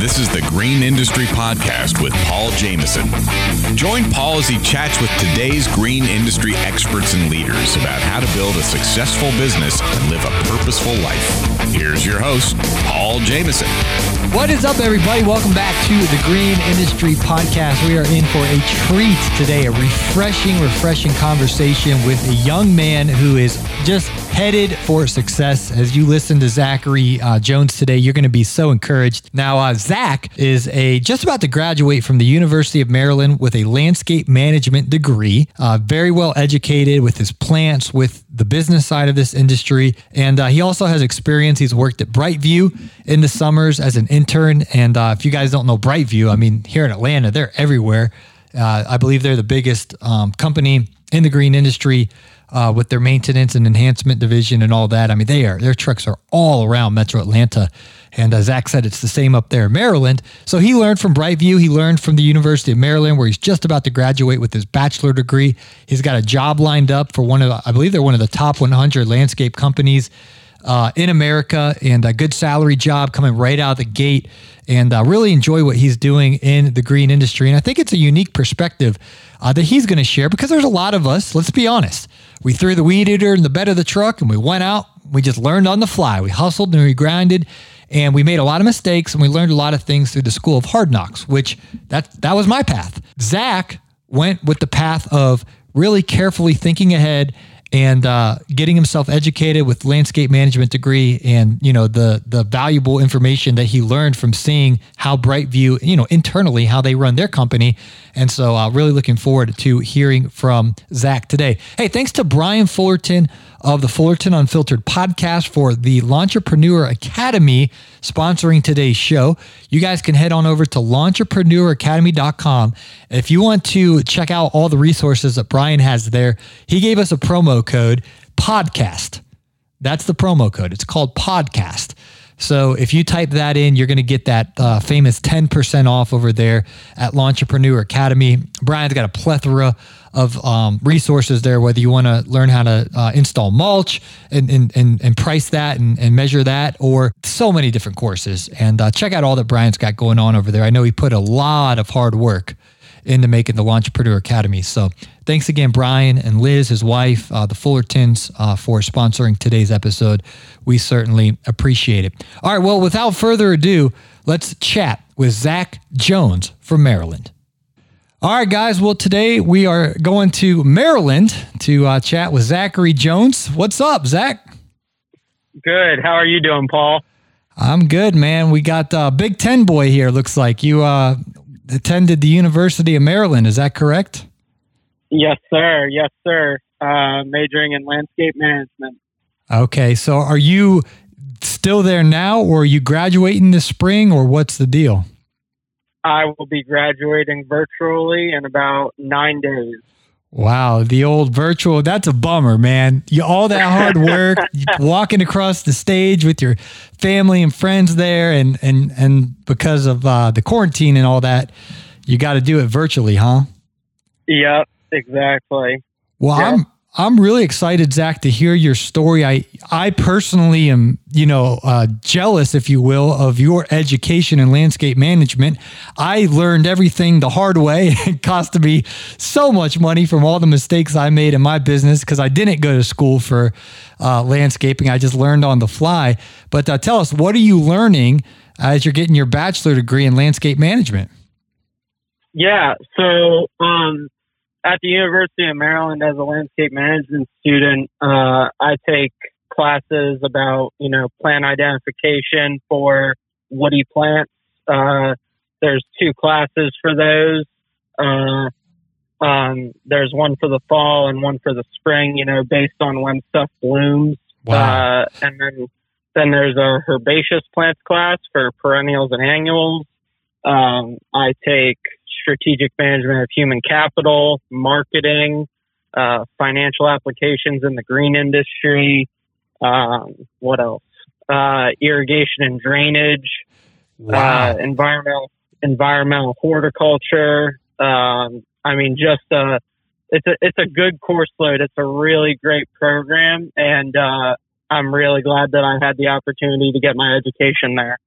This is the Green Industry Podcast with Paul Jameson. Join Paul as he chats with today's green industry experts and leaders about how to build a successful business and live a purposeful life. Here's your host, Paul Jameson. What is up, everybody? Welcome back to the Green Industry Podcast. We are in for a treat today, a refreshing, refreshing conversation with a young man who is just headed for success. As you listen to Zachary uh, Jones today, you're going to be so encouraged. Now, uh, Zach is a just about to graduate from the University of Maryland with a landscape management degree. Uh, very well educated with his plants, with the business side of this industry, and uh, he also has experience. He's worked at Brightview in the summers as an intern. And uh, if you guys don't know Brightview, I mean, here in Atlanta, they're everywhere. Uh, I believe they're the biggest um, company in the green industry uh, with their maintenance and enhancement division and all that. I mean, they are their trucks are all around Metro Atlanta. And as Zach said, it's the same up there in Maryland. So he learned from Brightview. He learned from the University of Maryland, where he's just about to graduate with his bachelor degree. He's got a job lined up for one of, I believe they're one of the top 100 landscape companies uh, in America, and a good salary job coming right out of the gate. And uh, really enjoy what he's doing in the green industry. And I think it's a unique perspective uh, that he's going to share because there's a lot of us. Let's be honest we threw the weed eater in the bed of the truck and we went out. We just learned on the fly. We hustled and we grinded and we made a lot of mistakes and we learned a lot of things through the school of hard knocks, which that that was my path. Zach went with the path of really carefully thinking ahead and uh, getting himself educated with landscape management degree and you know the the valuable information that he learned from seeing how Brightview you know internally how they run their company and so uh, really looking forward to hearing from Zach today. Hey, thanks to Brian Fullerton of the Fullerton Unfiltered podcast for the Lawntrepreneur Academy sponsoring today's show. You guys can head on over to lawntrepreneuracademy.com. If you want to check out all the resources that Brian has there, he gave us a promo code podcast. That's the promo code. It's called podcast. So if you type that in, you're going to get that uh, famous 10% off over there at Lawntrepreneur Academy. Brian's got a plethora of um, resources there, whether you want to learn how to uh, install mulch and, and, and, and price that and, and, measure that, or so many different courses. And uh, check out all that Brian's got going on over there. I know he put a lot of hard work into making the Lawntrepreneur Academy. So thanks again, Brian and Liz, his wife, uh, the Fullertons, uh, for sponsoring today's episode. We certainly appreciate it. All right, well, without further ado, let's chat with Zach Jones from Maryland. All right, guys. Well, today we are going to Maryland to uh, chat with Zachary Jones. What's up, Zach? Good. How are you doing, Paul? I'm good, man. We got uh, Big Ten boy here. Looks like you uh, attended the University of Maryland. Is that correct? Yes, sir. Yes, sir. Uh, majoring in landscape management. Okay. So are you still there now, or are you graduating this spring, or what's the deal? I will be graduating virtually in about nine days. Wow, the old virtual, that's a bummer, man. You all that hard work, walking across the stage with your family and friends there and and and because of uh, the quarantine and all that, you got to do it virtually, huh? Yep, exactly. Well, yep. I'm I'm really excited, Zach, to hear your story. I I personally am, you know, uh, jealous, if you will, of your education in landscape management. I learned everything the hard way. It cost me so much money from all the mistakes I made in my business because I didn't go to school for uh, landscaping. I just learned on the fly. But uh, tell us, what are you learning as you're getting your bachelor degree in landscape management? Yeah, so um, at the University of Maryland as a landscape management student, uh, I take classes about, you know, plant identification for woody plants. Uh, there's two classes for those. Uh, um, there's one for the fall and one for the spring, you know, based on when stuff blooms. Wow. Uh, and then, then there's a herbaceous plants class for perennials and annuals. Um, I take strategic management of human capital, marketing, uh, financial applications in the green industry. Um, what else? Uh, irrigation and drainage, wow. uh, environmental environmental horticulture. Um, I mean, just uh, it's a it's a good course load. It's a really great program, and uh, I'm really glad that I had the opportunity to get my education there.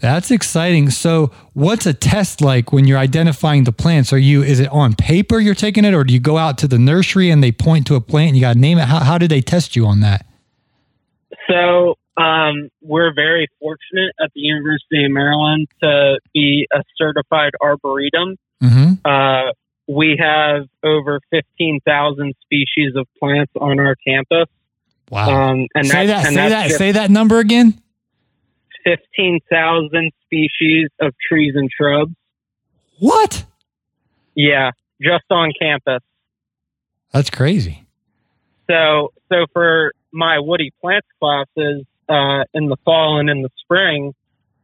That's exciting. So, what's a test like when you're identifying the plants? Are you is it on paper you're taking it, or do you go out to the nursery and they point to a plant and you got to name it? How how do they test you on that? So um, we're very fortunate at the University of Maryland to be a certified arboretum. Mm-hmm. Uh, we have over 15,000 species of plants on our campus. Wow. Um, and say that, say that, say that number again. 15,000 species of trees and shrubs. What? Yeah, just on campus. That's crazy. So, so for my woody plants classes uh, in the fall and in the spring,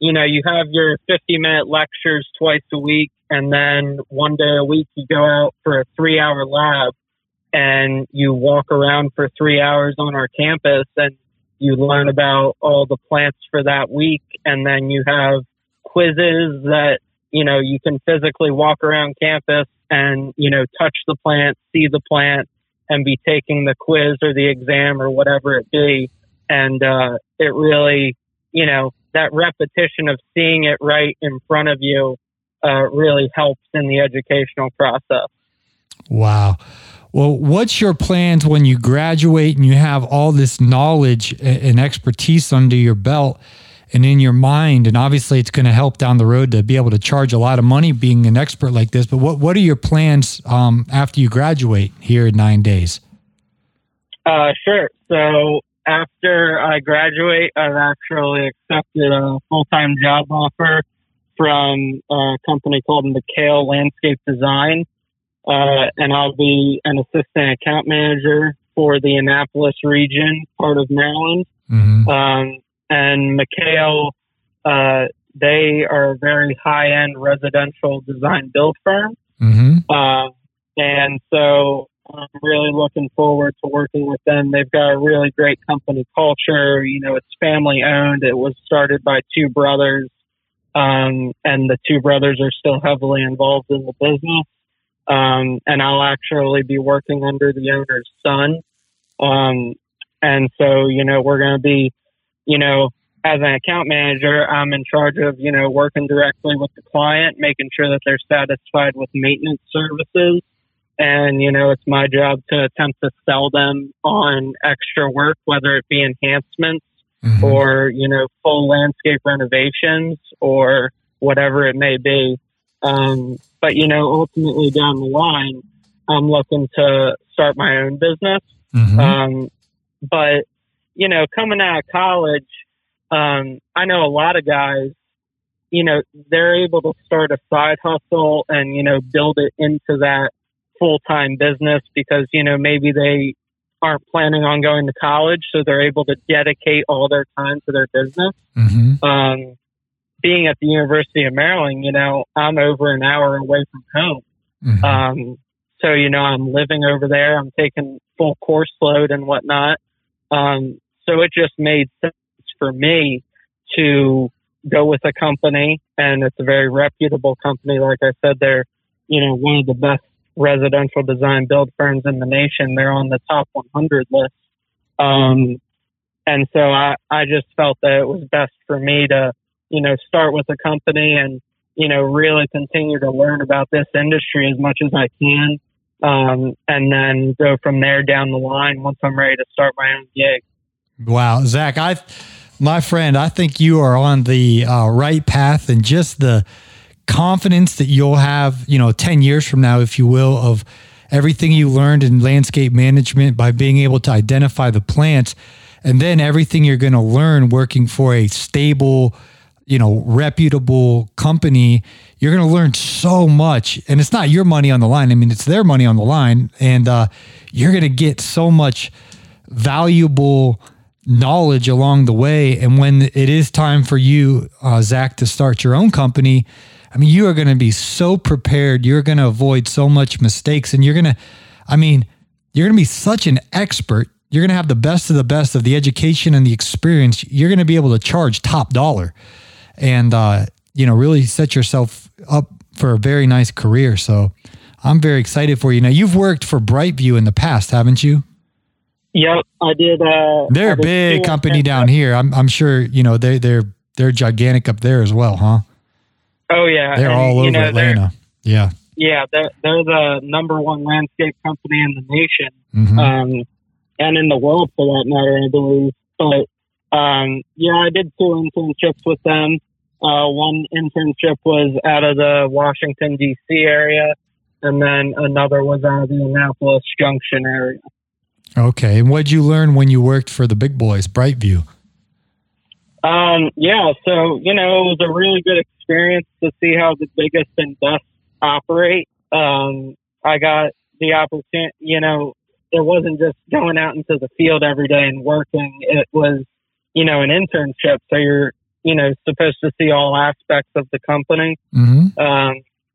you know, you have your 50 minute lectures twice a week, and then one day a week you go out for a three hour lab and you walk around for three hours on our campus and you learn about all the plants for that week. And then you have quizzes that, you know, you can physically walk around campus and, you know, touch the plant, see the plant, and be taking the quiz or the exam or whatever it be. And uh, it really, you know, that repetition of seeing it right in front of you uh, really helps in the educational process. Wow. Well, what's your plans when you graduate and you have all this knowledge and expertise under your belt and in your mind? And obviously, it's going to help down the road to be able to charge a lot of money being an expert like this. But what, what are your plans um, after you graduate here in nine days? Uh, sure. So after I graduate, I've actually accepted a full time job offer from a company called McHale Landscape Design. Uh, and I'll be an assistant account manager for the Annapolis region, part of Maryland. Mm-hmm. Um, and McHale, uh, they are a very high end residential design build firm. Mm-hmm. Uh, and so I'm really looking forward to working with them. They've got a really great company culture. You know, it's family owned. It was started by two brothers. Um, and the two brothers are still heavily involved in the business. Um, and I'll actually be working under the owner's son. Um, and so, you know, we're going to be, you know, as an account manager, I'm in charge of, you know, working directly with the client, making sure that they're satisfied with maintenance services. And, you know, it's my job to attempt to sell them on extra work, whether it be enhancements mm-hmm. or, you know, full landscape renovations or whatever it may be. Um, but you know, ultimately down the line, I'm looking to start my own business. Mm-hmm. Um, but you know, coming out of college, um, I know a lot of guys. You know, they're able to start a side hustle and you know build it into that full time business because you know maybe they aren't planning on going to college, so they're able to dedicate all their time to their business. Mm-hmm. Um, being at the University of Maryland, you know, I'm over an hour away from home. Mm-hmm. Um, so, you know, I'm living over there. I'm taking full course load and whatnot. Um, so it just made sense for me to go with a company and it's a very reputable company. Like I said, they're, you know, one of the best residential design build firms in the nation. They're on the top 100 list. Um, and so I, I just felt that it was best for me to, you know, start with a company and, you know, really continue to learn about this industry as much as I can. Um, and then go from there down the line once I'm ready to start my own gig. Wow. Zach, I, my friend, I think you are on the uh, right path and just the confidence that you'll have, you know, 10 years from now, if you will, of everything you learned in landscape management by being able to identify the plants and then everything you're going to learn working for a stable, you know, reputable company, you're going to learn so much. And it's not your money on the line. I mean, it's their money on the line. And uh, you're going to get so much valuable knowledge along the way. And when it is time for you, uh, Zach, to start your own company, I mean, you are going to be so prepared. You're going to avoid so much mistakes. And you're going to, I mean, you're going to be such an expert. You're going to have the best of the best of the education and the experience. You're going to be able to charge top dollar and uh, you know really set yourself up for a very nice career. So I'm very excited for you. Now you've worked for Brightview in the past, haven't you? Yep, I did. Uh, they're a big company down here. I'm, I'm sure you know they they're they're gigantic up there as well, huh? Oh yeah, They're and, all over know, Atlanta. Yeah. Yeah, they're they're the number one landscape company in the nation. hmm um, and in the world for that matter, I believe. But um, yeah, I did two internships with them. Uh, one internship was out of the Washington D.C. area, and then another was out of the Annapolis Junction area. okay. And what'd you learn when you worked for the big boys, Brightview? Um, yeah, so you know, it was a really good experience to see how the biggest and best operate. Um, I got the opportunity, you know, it wasn't just going out into the field every day and working. It was, you know, an internship. So you're, you know, supposed to see all aspects of the company. Mm-hmm. Um,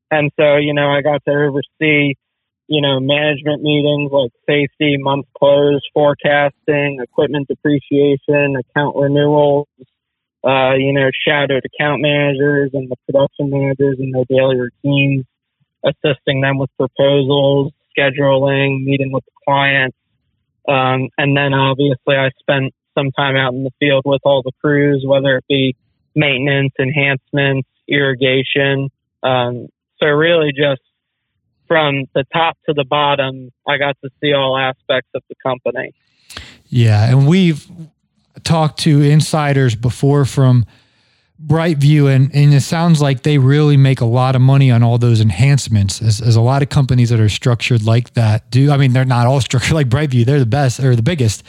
and so, you know, I got to oversee, you know, management meetings like safety, month close, forecasting, equipment depreciation, account renewals, uh, you know, shadowed account managers and the production managers and their daily routines, assisting them with proposals, scheduling, meeting with the clients. Um, and then obviously I spent some time out in the field with all the crews, whether it be maintenance, enhancements, irrigation. Um, so really just from the top to the bottom, I got to see all aspects of the company. Yeah, and we've talked to insiders before from Brightview, and, and it sounds like they really make a lot of money on all those enhancements. As, a lot of companies that are structured like that do. I mean, they're not all structured like Brightview; they're the best or the biggest.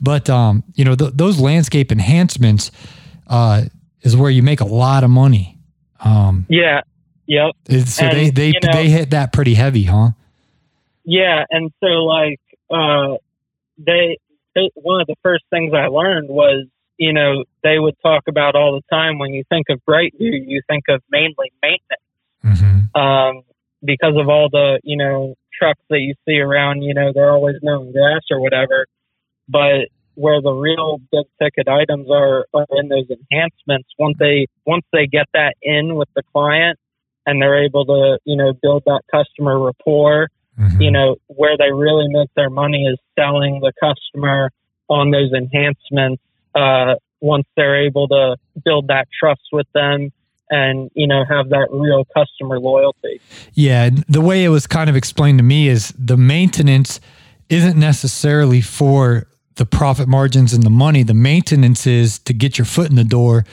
But um, you know, th- those landscape enhancements uh, is where you make a lot of money. Um, Yeah. Yep. so And, they they you know- they hit that pretty heavy, huh? Yeah, and so like uh, they, they one of the first things I learned was you know they would talk about all the time when you think of Brightview, you think of mainly maintenance Mm-hmm. um, because of all the you know trucks that you see around. You know they're always mowing grass or whatever, but where the real big ticket items are, are in those enhancements. Once they once they get that in with the client and they're able to you know build that customer rapport Mm-hmm. you know, where they really make their money is selling the customer on those enhancements. Uh, once they're able to build that trust with them and, you know, have that real customer loyalty. Yeah, the way it was kind of explained to me is the maintenance isn't necessarily for the profit margins and the money. The maintenance is to get your foot in the door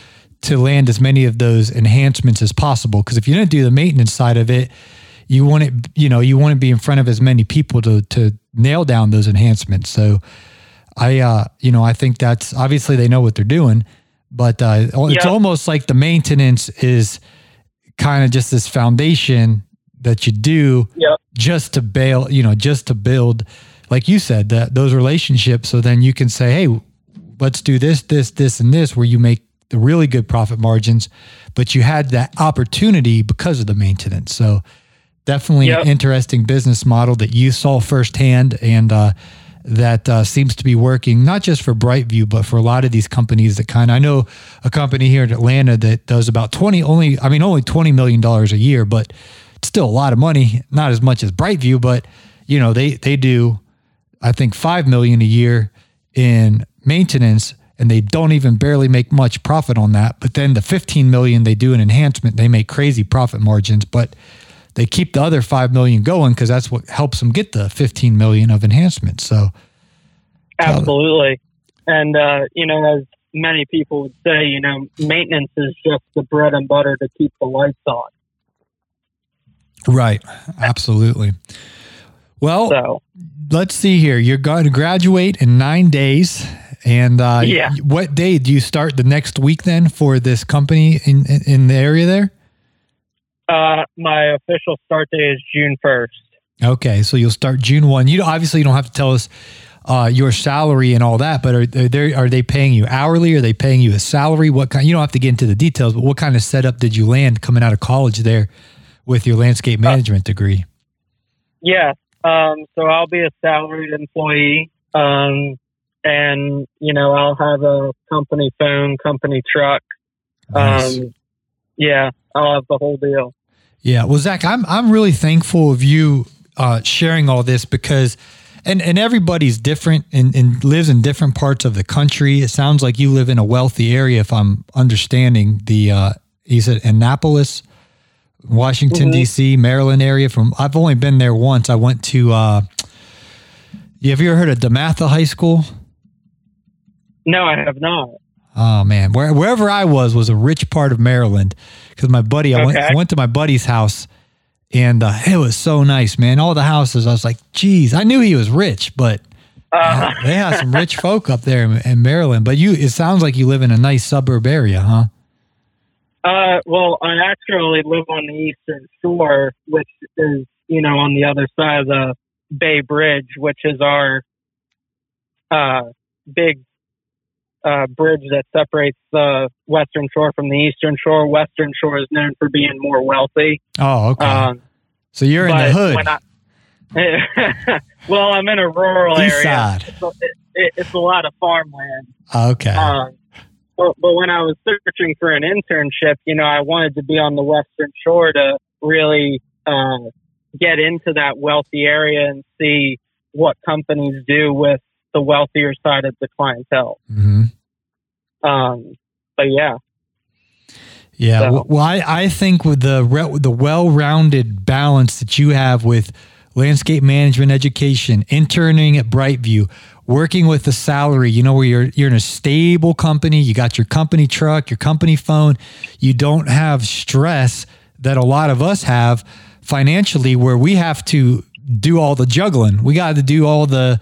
to land as many of those enhancements as possible. Because if you didn't do the maintenance side of it, you want it, you know, you want to be in front of as many people to to nail down those enhancements. So I, uh, you know, I think that's obviously they know what they're doing, but uh, it's Yeah. almost like the maintenance is kind of just this foundation that you do Yep. just to bail, you know, just to build, like you said, that those relationships. So then you can say, hey, let's do this, this, this, and this, where you make the really good profit margins, but you had that opportunity because of the maintenance. So definitely Yep. an interesting business model that you saw firsthand and uh, that uh, seems to be working not just for Brightview, but for a lot of these companies that kind of, I know a company here in Atlanta that does about 20, only, I mean, only $20 million a year, but it's still a lot of money, not as much as Brightview, but you know, they, they do, I think 5 million a year in maintenance and they don't even barely make much profit on that. But then the 15 million they do in enhancement, they make crazy profit margins, but they keep the other 5 million going because that's what helps them get the 15 million of enhancement. So, Absolutely. And, uh, you know, as many people would say, you know, maintenance is just the bread and butter to keep the lights on. right. Absolutely. Well, So, let's see here. You're going to graduate in nine days. And uh, Yeah. what day do you start the next week then for this company in, in, in the area there? uh, my official start date is June 1st. Okay, so you'll start June one. You don't, obviously you don't have to tell us uh, your salary and all that, but are, are they are they paying you hourly? Are they paying you a salary? What kind? You don't have to get into the details, but what kind of setup did you land coming out of college there with your landscape management degree? Yeah. Um, so I'll be a salaried employee. Um, and, you know, I'll have a company phone, company truck. Nice. Um, yeah, I'll have the whole deal. Yeah, well, Zach, I'm I'm really thankful of you uh, sharing all this because and and everybody's different and, and lives in different parts of the country. It sounds like you live in a wealthy area, if I'm understanding the. Uh, you said Annapolis, Washington mm-hmm. D.C., Maryland area. From I've only been there once. I went to. Uh, have you ever heard of DeMatha High School? No, I have not. Oh man, Where, wherever I was was a rich part of Maryland because my buddy, I, went, I went to my buddy's house and uh, it was so nice, man. All the houses, I was like, geez, I knew he was rich, but uh, they have some rich folk up there in, in, Maryland. But you, it sounds like you live in a nice suburb area, huh? Uh, well, I actually live on the eastern shore, which is you know on the other side of the Bay Bridge, which is our uh, big uh, bridge that separates the Western Shore from the Eastern Shore. Western Shore is known for being more wealthy. Oh, okay. Um, so you're in the hood. I, well, I'm in a rural East area. Side. So it, it, it's a lot of farmland. Okay. Um, but, but when I was searching for an internship, you know, I wanted to be on the Western Shore to really uh, get into that wealthy area and see what companies do with the wealthier side of the clientele. Mm-hmm. Um, but yeah. Yeah, so. well, I, I think with the the well-rounded balance that you have with landscape management education, interning at Brightview, working with the salary, you know, where you're you're in a stable company, you got your company truck, your company phone, you don't have stress that a lot of us have financially, where we have to do all the juggling. We got to do all the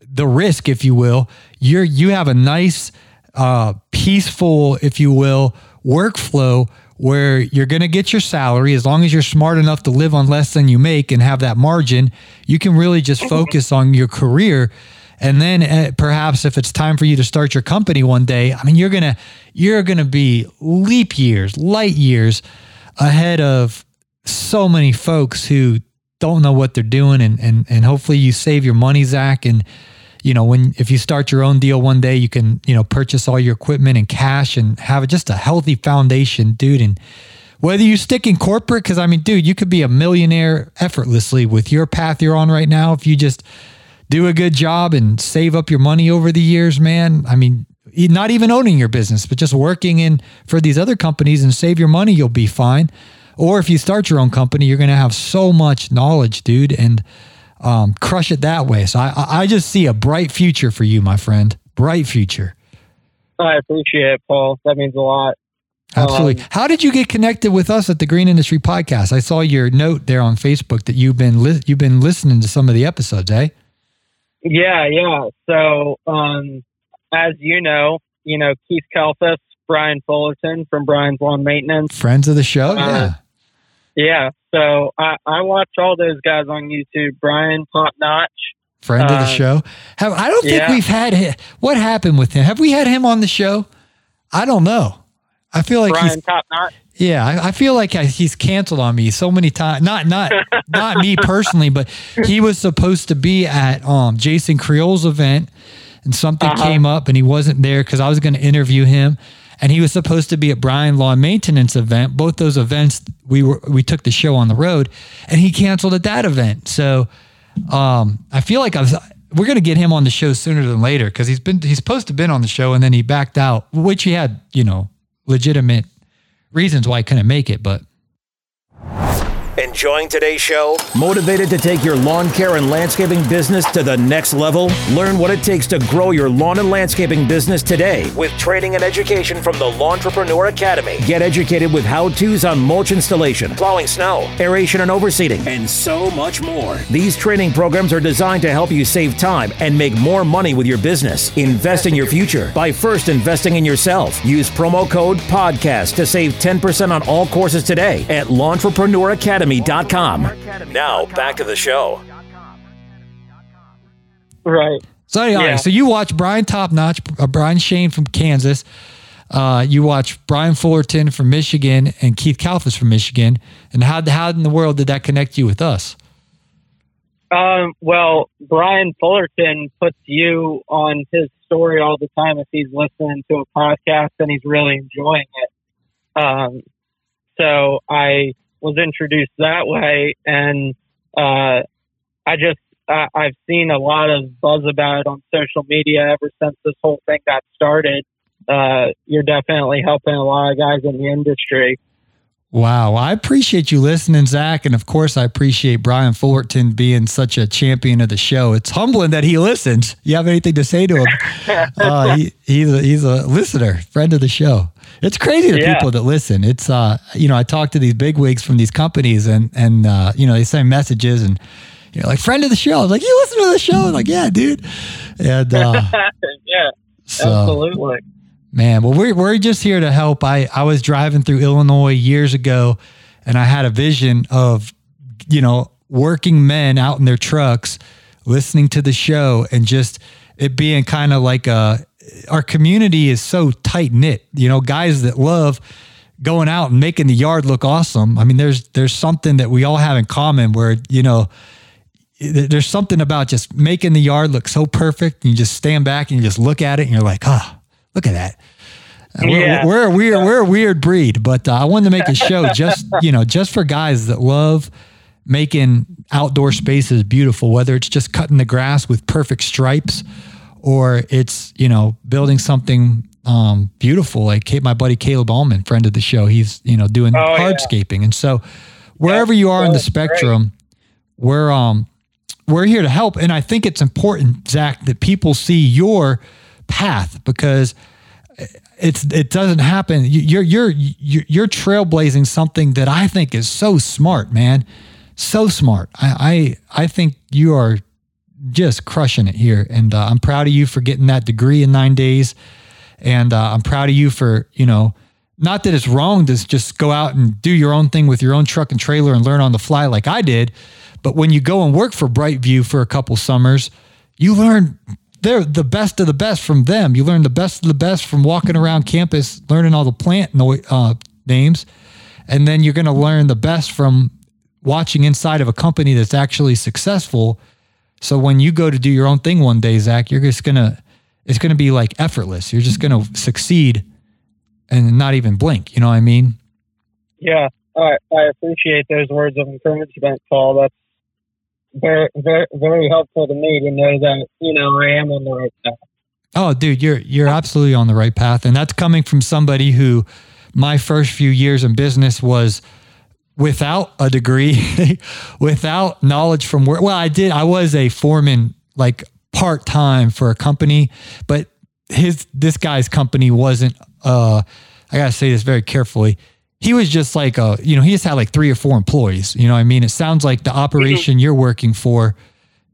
the risk, if you will. You're you have a nice, uh, peaceful, if you will, workflow where you're going to get your salary as long as you're smart enough to live on less than you make and have that margin. You can really just focus on your career. And then uh, perhaps if it's time for you to start your company one day, I mean, you're going to, you're going to be leap years, light years ahead of so many folks who don't know what they're doing. And, and, and hopefully you save your money, Zach, and, you know, when if you start your own deal one day, you can, you know, purchase all your equipment in cash and have just a healthy foundation, dude. And whether you stick in corporate, because I mean, dude, you could be a millionaire effortlessly with your path you're on right now if you just do a good job and save up your money over the years, man. I mean, not even owning your business, but just working in for these other companies and save your money, you'll be fine. Or if you start your own company, you're going to have so much knowledge, dude. And um, crush it that way. So I, I just see a bright future for you, my friend. Bright future. I appreciate it, Paul. That means a lot. Absolutely. Um, How did you get connected with us at the Green Industry Podcast? I saw your note there on Facebook that you've been li- you've been listening to some of the episodes, eh? Yeah, yeah. So, um, as you know, you know Keith Kalfas, Brian Fullerton from Brian's Lawn Maintenance, friends of the show. Uh, yeah, yeah. So I, I watch all those guys on YouTube. Brian Top Notch. Friend uh, of the uh, show. Have I don't think yeah. we've had him. what happened with him. Have we had him on the show? I don't know. I feel like Brian he's Top Notch. Yeah, I, I, feel like he's canceled on me so many times. Not not not me personally, but he was supposed to be at um, Jason Creel's event, and something uh-huh. came up, and he wasn't there because I was going to interview him and he was supposed to be at Brian Lawn Maintenance event. Both those events, we were we took the show on the road, and he canceled at that event. So um, I feel like I was. We're going to get him on the show sooner than later because he's been he's supposed to have been on the show and then he backed out, which he had you know legitimate reasons why he couldn't make it, but Enjoying today's show? Motivated to take your lawn care and landscaping business to the next level? Learn what it takes to grow your lawn and landscaping business today with training and education from the Lawntrepreneur Academy. Get educated with how to's on mulch installation, plowing snow, aeration and overseeding, and so much more. These training programs are designed to help you save time and make more money with your business. Invest in your future by first investing in yourself. Use promo code PODCAST to save 10% on all courses today at Lawntrepreneur Academy academy.com. Now, back to the show. Right. So, anyway, yeah. so you watch Brian Top Notch, uh, Brian Shane from Kansas. Uh, you watch Brian Fullerton from Michigan and Keith Kalfas from Michigan. And how, how in the world did that connect you with us? Um, well, Brian Fullerton puts you on his story all the time if he's listening to a podcast and he's really enjoying it. Um, so I was introduced that way, and uh, I just I, I've seen a lot of buzz about it on social media ever since this whole thing got started. Uh, you're definitely helping a lot of guys in the industry. Wow. I appreciate you listening, Zach. And of course, I appreciate Brian Fullerton being such a champion of the show. It's humbling that he listens. You have anything to say to him? uh, he, he's, a, he's a listener, friend of the show. It's crazy the yeah. people that listen. It's, uh, you know, I talk to these big wigs from these companies and, and, uh, you know, they send messages and, you know, like friend of the show. I was like, you listen to the show? I'm like, yeah, dude. And, uh, yeah, so, absolutely. Man, well, we're, we're just here to help. I, I was driving through Illinois years ago and I had a vision of, you know, working men out in their trucks listening to the show and just it being kind of like a, our community is so tight knit, you know, guys that love going out and making the yard look awesome. I mean, there's, there's something that we all have in common where, you know, there's something about just making the yard look so perfect. And you just stand back and you just look at it and you're like, ah, oh, Look at that. Uh, yeah. We're, we're, a weird we're a weird breed, but uh, I wanted to make a show just you know just for guys that love making outdoor spaces beautiful. Whether it's just cutting the grass with perfect stripes, or it's you know building something um, beautiful like my buddy Caleb Allman, friend of the show. He's you know doing oh, hardscaping, yeah. and so wherever you are in the spectrum, great. we're um we're here to help. And I think it's important, Zach, that people see your path because it's it doesn't happen. You're you're you're, trailblazing something that I think is so smart, man, so smart. I I, I think you are just crushing it here, and uh, I'm proud of you for getting that degree in nine days, and uh, I'm proud of you for you know. Not that it's wrong to just go out and do your own thing with your own truck and trailer and learn on the fly like I did, but when you go and work for Brightview for a couple summers, you learn they're the best of the best from them. You learn the best of the best from walking around campus, learning all the plant no, uh, names, and then you're going to learn the best from watching inside of a company that's actually successful. So when you go to do your own thing one day, Zach, you're just gonna it's gonna be like effortless. You're just gonna succeed and not even blink. You know what I mean? Yeah, I I appreciate those words of encouragement, Paul. That's very, very, very helpful to me to know that you know I am on the right path. Oh, dude, you're you're absolutely on the right path, and that's coming from somebody who, my first few years in business was without a degree, without knowledge from work. Well, I did. I was a foreman, like part time for a company, but his this guy's company wasn't. Uh, I gotta say this very carefully he was just like a, you know, he just had like three or four employees. You know I mean? It sounds like the operation mm-hmm. you're working for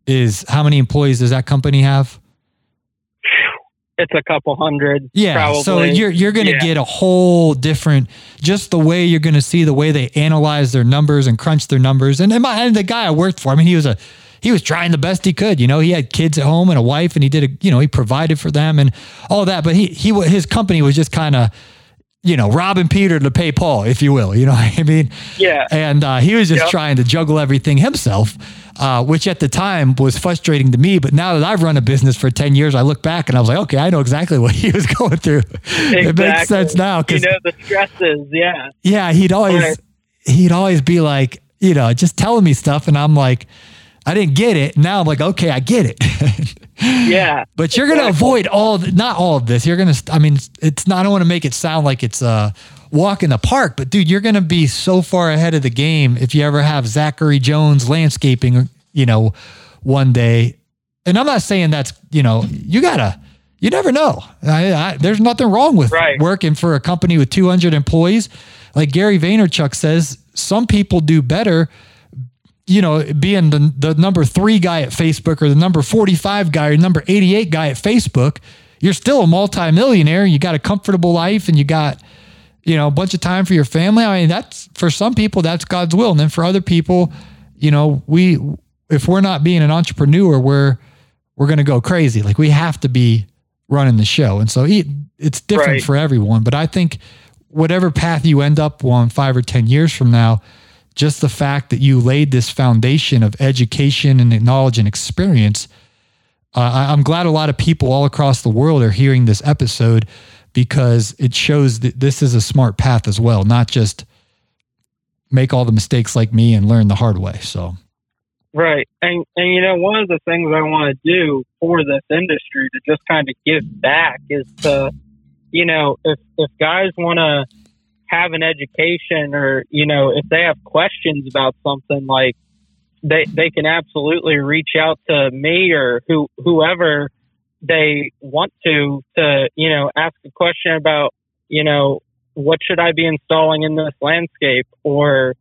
is how many employees does that company have? It's a couple hundred. Yeah. Probably. So you're you're gonna yeah. get a whole different just the way you're gonna see the way they analyze their numbers and crunch their numbers. And, my, and the guy I worked for, I mean, he was a he was trying the best he could. You know, he had kids at home and a wife, and he did a you know he provided for them and all that. But he he his company was just kind of you know, robbing Peter to pay Paul, if you will. You know what I mean? Yeah. And uh, he was just yep. trying to juggle everything himself, uh, which at the time was frustrating to me. But now that I've run a business for 10 years, I look back and I was like, okay, I know exactly what he was going through. Exactly. It makes sense now. Cause, you know, the stresses. Yeah. Yeah. He'd always, right. he'd always be like, you know, just telling me stuff. And I'm like, I didn't get it. Now I'm like, okay, I get it. yeah. But you're going to avoid all, not all of this. You're going to, I mean, it's not, I don't want to make it sound like it's a walk in the park, but dude, you're going to be so far ahead of the game if you ever have Zachary Jones landscaping, you know, one day. And I'm not saying that's, you know, you got to, you never know. I, I, there's nothing wrong with right. working for a company with 200 employees. Like Gary Vaynerchuk says, some people do better you know, being the, the number three guy at Facebook or the number 45 guy or number 88 guy at Facebook, you're still a multimillionaire. You got a comfortable life and you got, you know, a bunch of time for your family. I mean, that's for some people, that's God's will. And then for other people, you know, we, if we're not being an entrepreneur, we're, we're going to go crazy. Like we have to be running the show. And so it's different right. for everyone. But I think whatever path you end up on five or 10 years from now, just the fact that you laid this foundation of education and knowledge and experience. Uh, I'm glad a lot of people all across the world are hearing this episode because it shows that this is a smart path as well, not just make all the mistakes like me and learn the hard way. So, Right. And, and you know, one of the things I want to do for this industry to just kind of give back is to, you know, if, if guys want to have an education or, you know, if they have questions about something like they, they can absolutely reach out to me or who, whoever they want to, to, you know, ask a question about, you know, what should I be installing in this landscape or,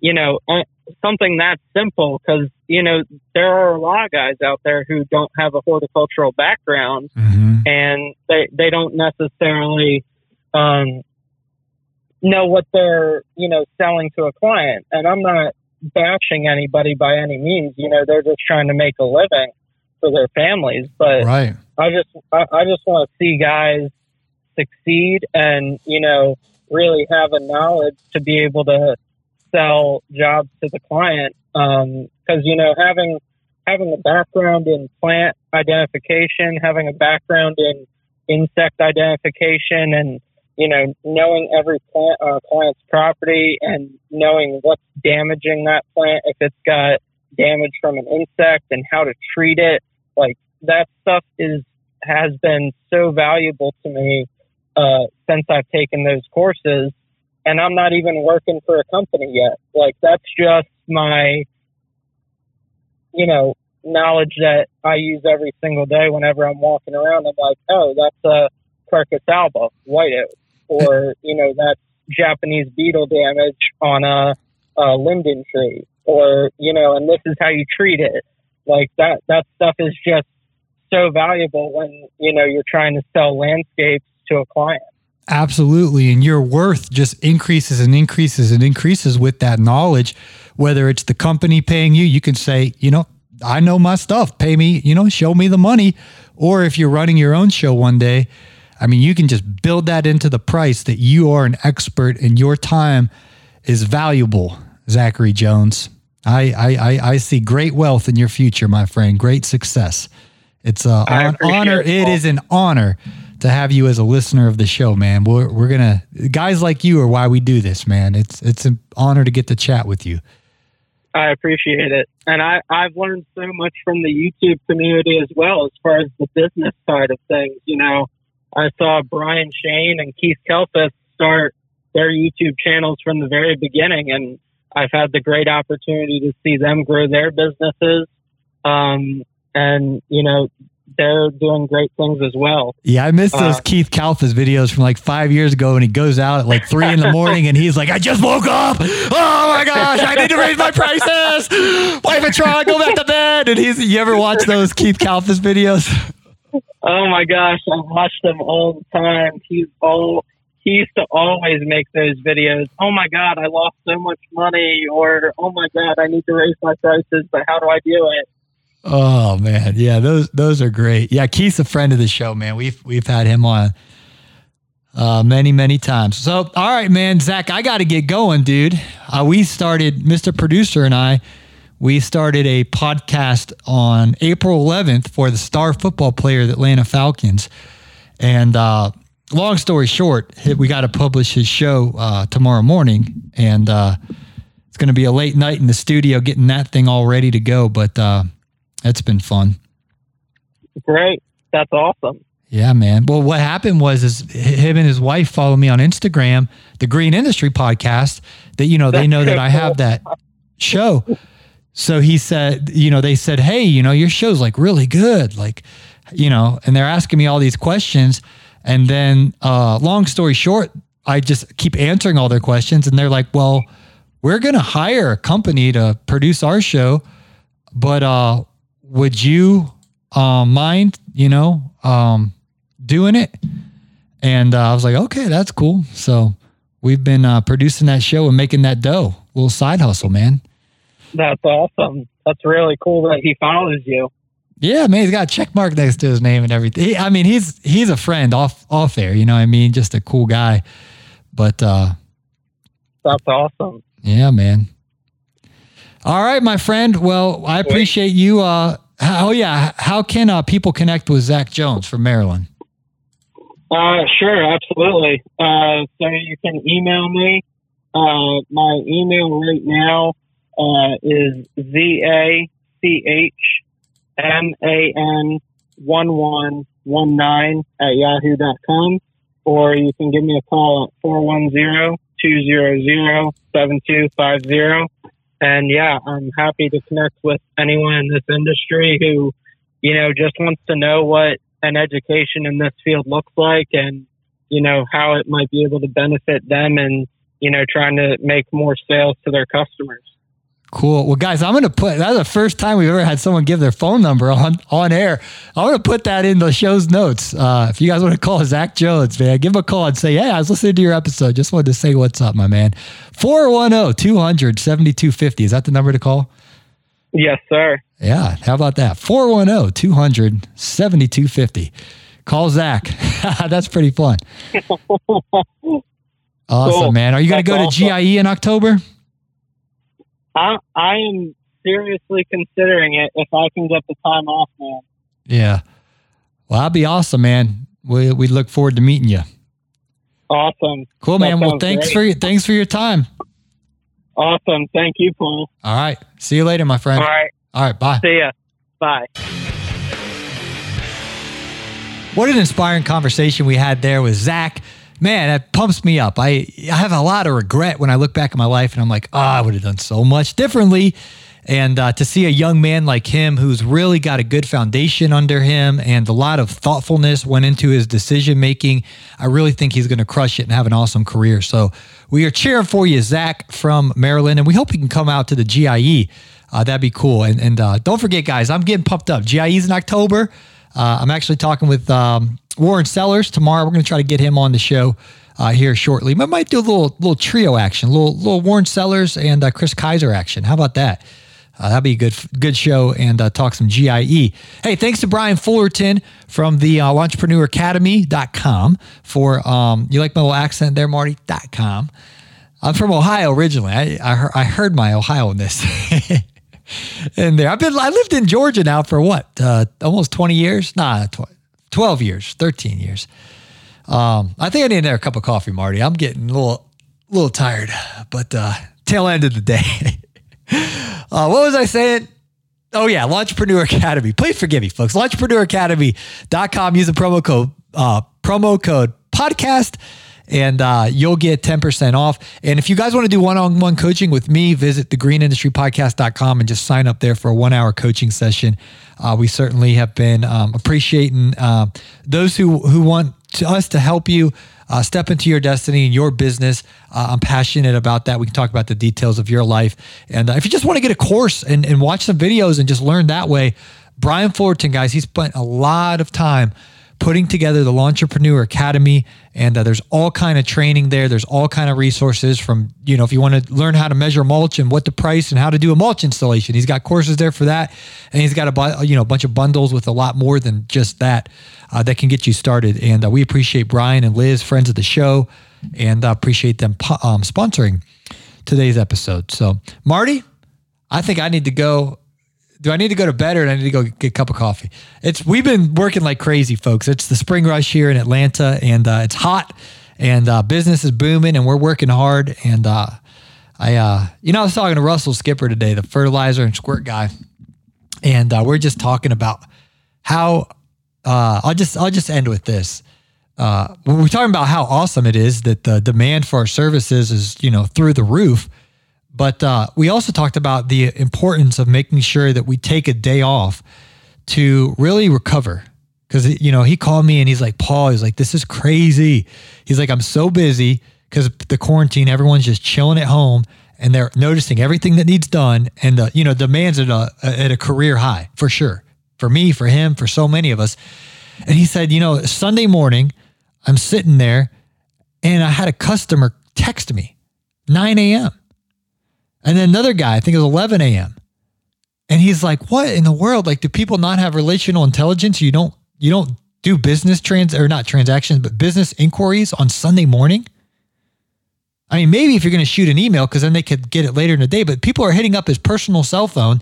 you know, uh, something that simple because, you know, there are a lot of guys out there who don't have a horticultural background mm-hmm. and they, they don't necessarily, um, know what they're, you know, selling to a client. And I'm not bashing anybody by any means. You know, they're just trying to make a living for their families. But right. I just, I, I just want to see guys succeed and, you know, really have a knowledge to be able to sell jobs to the client. Um, cause, you know, having, having a background in plant identification, having a background in insect identification and, you know, knowing every plant a client's property and knowing what's damaging that plant, if it's got damage from an insect and how to treat it, like that stuff is, has been so valuable to me, uh, since I've taken those courses and I'm not even working for a company yet. Like that's just my, you know, knowledge that I use every single day whenever I'm walking around. I'm like, oh, that's a Quercus alba, white oak, or you know, that Japanese beetle damage on a, a linden tree, or you know, and this is how you treat it. Like that, that stuff is just so valuable when you know you're trying to sell landscapes to a client. Absolutely. And your worth just increases and increases and increases with that knowledge. Whether it's the company paying you, you can say, you know, I know my stuff, pay me, you know, show me the money. Or if you're running your own show one day, I mean, you can just build that into the price that you are an expert and your time is valuable, Zachary Jones. I, I, I see great wealth in your future, my friend. Great success. It's uh, an honor. It, it is an honor to have you as a listener of the show, man. We're we're gonna guys like you are why we do this, man. It's it's an honor to get to chat with you. I appreciate it, and I I've learned so much from the YouTube community as well as far as the business side of things. You know, I saw Brian Shane and Keith Kalfas start their YouTube channels from the very beginning, and I've had the great opportunity to see them grow their businesses. Um, and you know, they're doing great things as well. Yeah, I missed those uh, Keith Kalfas videos from like five years ago, when he goes out at like three in the morning, and he's like, "I just woke up. Oh my gosh, I need to raise my prices. Wife and try go back to bed." And he's, you ever watch those Keith Kalfas videos? Oh my gosh, I watch them all the time. He's all he used to always make those videos. Oh my God, I lost so much money, or oh my God, I need to raise my prices, but how do I do it? Oh man, yeah, those those are great. Yeah, Keith's a friend of the show, man. We've we've had him on uh, many many times. So, all right, man, Zach, I got to get going, dude. Uh, we started, Mr. Producer and I, we started a podcast on April 11th for the star football player, the Atlanta Falcons, and uh, long story short, we got to publish his show uh, tomorrow morning, and uh, it's going to be a late night in the studio getting that thing all ready to go, but uh, it's been fun. Great. That's awesome. Yeah, man. Well, what happened was is him and his wife follow me on Instagram, the Green Industry podcast. That you know they know that I have that show. So he said, you know, they said, hey, you know, your show's like really good, like, you know, and they're asking me all these questions, and then, uh, long story short, I just keep answering all their questions, and they're like, well, we're gonna hire a company to produce our show, but uh, would you uh, mind, you know, um, doing it? And uh, I was like, okay, that's cool. So we've been uh, producing that show and making that dough, little side hustle, man. That's awesome. That's really cool that he follows you. Yeah, man, he's got a check mark next to his name and everything. He, I mean, he's he's a friend off off air, you know what I mean? Just a cool guy. But uh That's awesome. Yeah, man. All right, my friend. Well, I appreciate you. Uh, oh yeah, how can uh, people connect with Zach Jones from Maryland? Uh, sure, absolutely. Uh, so you can email me. Uh, my email right now uh, is z a T H M A N 1119 at yahoo.com. Or you can give me a call at 410 200 7250. And yeah, I'm happy to connect with anyone in this industry who, you know, just wants to know what an education in this field looks like and, you know, how it might be able to benefit them and, you know, trying to make more sales to their customers. Cool. Well, guys, I'm going to put that's the first time we've ever had someone give their phone number on on air. I'm going to put that in the show's notes. Uh, if you guys want to call Zach Jones, man, give him a call and say, "Hey, I was listening to your episode. Just wanted to say what's up, my man." 410 200 7250. Is that the number to call? Yes, sir. Yeah. How about that? 410 200 7250. Call Zach. that's pretty fun. Awesome, cool. man. Are you going to go awesome. to GIE in October? I, I am seriously considering it if I can get the time off, man. Yeah. Well, that'd be awesome, man. We we look forward to meeting you. Awesome. Cool, man. Well, thanks great. for your thanks for your time. Awesome. Thank you, Paul. All right. See you later, my friend. All right. All right. Bye. See ya. Bye. What an inspiring conversation we had there with Zach man, that pumps me up. I, I have a lot of regret when I look back at my life and I'm like, oh, I would have done so much differently. And uh, to see a young man like him who's really got a good foundation under him and a lot of thoughtfulness went into his decision making, I really think he's going to crush it and have an awesome career. So we are cheering for you, Zach from Maryland, and we hope he can come out to the GIE. Uh, that'd be cool. And, and uh, don't forget, guys, I'm getting pumped up. GIE's in October. Uh, I'm actually talking with um, Warren Sellers tomorrow. We're going to try to get him on the show uh, here shortly. We might do a little little trio action, little little Warren Sellers and uh, Chris Kaiser action. How about that? Uh, that'd be a good good show and uh, talk some GIE. Hey, thanks to Brian Fullerton from the uh, entrepreneuracademy.com for, um, you like my little accent there, Marty.com. I'm from Ohio originally. I, I, heard, I heard my Ohio-ness in there. I've been, I lived in Georgia now for what, uh, almost 20 years? Nah, 20, 12 years, 13 years. Um, I think I need another cup of coffee, Marty. I'm getting a little, little tired, but uh, tail end of the day. uh, what was I saying? Oh, yeah, Lawntrepreneur Academy. Please forgive me, folks. Lawntrepreneuracademy.com. Use the promo code, uh, promo code podcast and uh, you'll get 10% off. And if you guys want to do one on one coaching with me, visit thegreenindustrypodcast.com and just sign up there for a one hour coaching session. Uh, we certainly have been um, appreciating uh, those who, who want to, us to help you. Uh, step into your destiny and your business. Uh, I'm passionate about that. We can talk about the details of your life. And uh, if you just want to get a course and, and watch some videos and just learn that way, Brian Fullerton, guys, he spent a lot of time putting together the Lawntrepreneur Academy, and uh, there's all kind of training there. There's all kind of resources from you know if you want to learn how to measure mulch and what to price and how to do a mulch installation. He's got courses there for that, and he's got a you know a bunch of bundles with a lot more than just that uh, that can get you started. And uh, we appreciate Brian and Liz, friends of the show, and uh, appreciate them um, sponsoring today's episode. So Marty, I think I need to go do I need to go to bed or I need to go get a cup of coffee? It's we've been working like crazy, folks. It's the spring rush here in Atlanta, and uh, it's hot, and uh, business is booming, and we're working hard. And uh, I, uh, you know, I was talking to Russell Skipper today, the fertilizer and squirt guy, and uh, we're just talking about how. Uh, I'll just I'll just end with this. we're talking about how awesome it is that the demand for our services is you know through the roof but uh, we also talked about the importance of making sure that we take a day off to really recover. Because, you know, he called me and he's like, Paul, he's like, this is crazy. He's like, I'm so busy because the quarantine, everyone's just chilling at home and they're noticing everything that needs done. And, the, you know, demands at a, at a career high for sure. For me, for him, for so many of us. And he said, you know, Sunday morning, I'm sitting there and I had a customer text me 9 a.m. And then another guy, I think it was 11 a.m. And he's like, "What in the world? Like, do people not have relational intelligence? You don't you don't do business trans or not transactions, but business inquiries on Sunday morning?" I mean, maybe if you're going to shoot an email, because then they could get it later in the day. But people are hitting up his personal cell phone.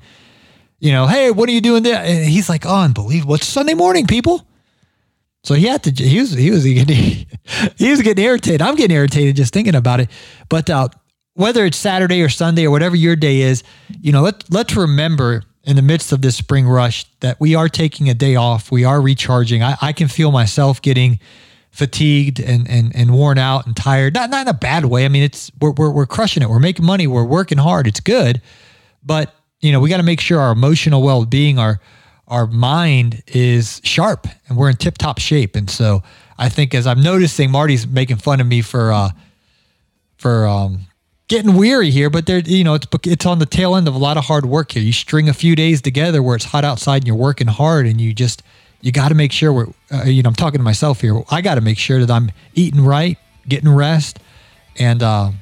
You know, hey, what are you doing there? And he's like, "Oh, unbelievable! It's Sunday morning, people." So he had to. He was. He was getting. He was getting irritated. I'm getting irritated just thinking about it. But uh, whether it's Saturday or Sunday or whatever your day is, you know, let let's remember in the midst of this spring rush that we are taking a day off. We are recharging. I, I can feel myself getting fatigued and, and, and worn out and tired. Not, not in a bad way. I mean, it's we're, we're, we're crushing it. We're making money. We're working hard. It's good. But, you know, we got to make sure our emotional well being, our, our mind is sharp and we're in tip top shape. And so I think as I'm noticing, Marty's making fun of me for, uh, for, um, getting weary here, but there, you know, it's it's on the tail end of a lot of hard work here. You string a few days together where it's hot outside and you're working hard, and you just you got to make sure we're, uh, you know, I'm talking to myself here. I got to make sure that I'm eating right, getting rest, and uh,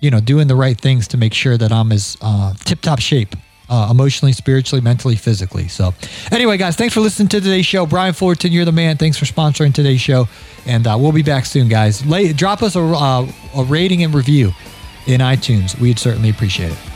you know, doing the right things to make sure that I'm as uh, tip top shape. Uh, emotionally, spiritually, mentally, physically. So, anyway, guys, thanks for listening to today's show. Brian Fullerton, you're the man. Thanks for sponsoring today's show. And uh, we'll be back soon, guys. Lay, drop us a, uh, a rating and review in iTunes. We'd certainly appreciate it.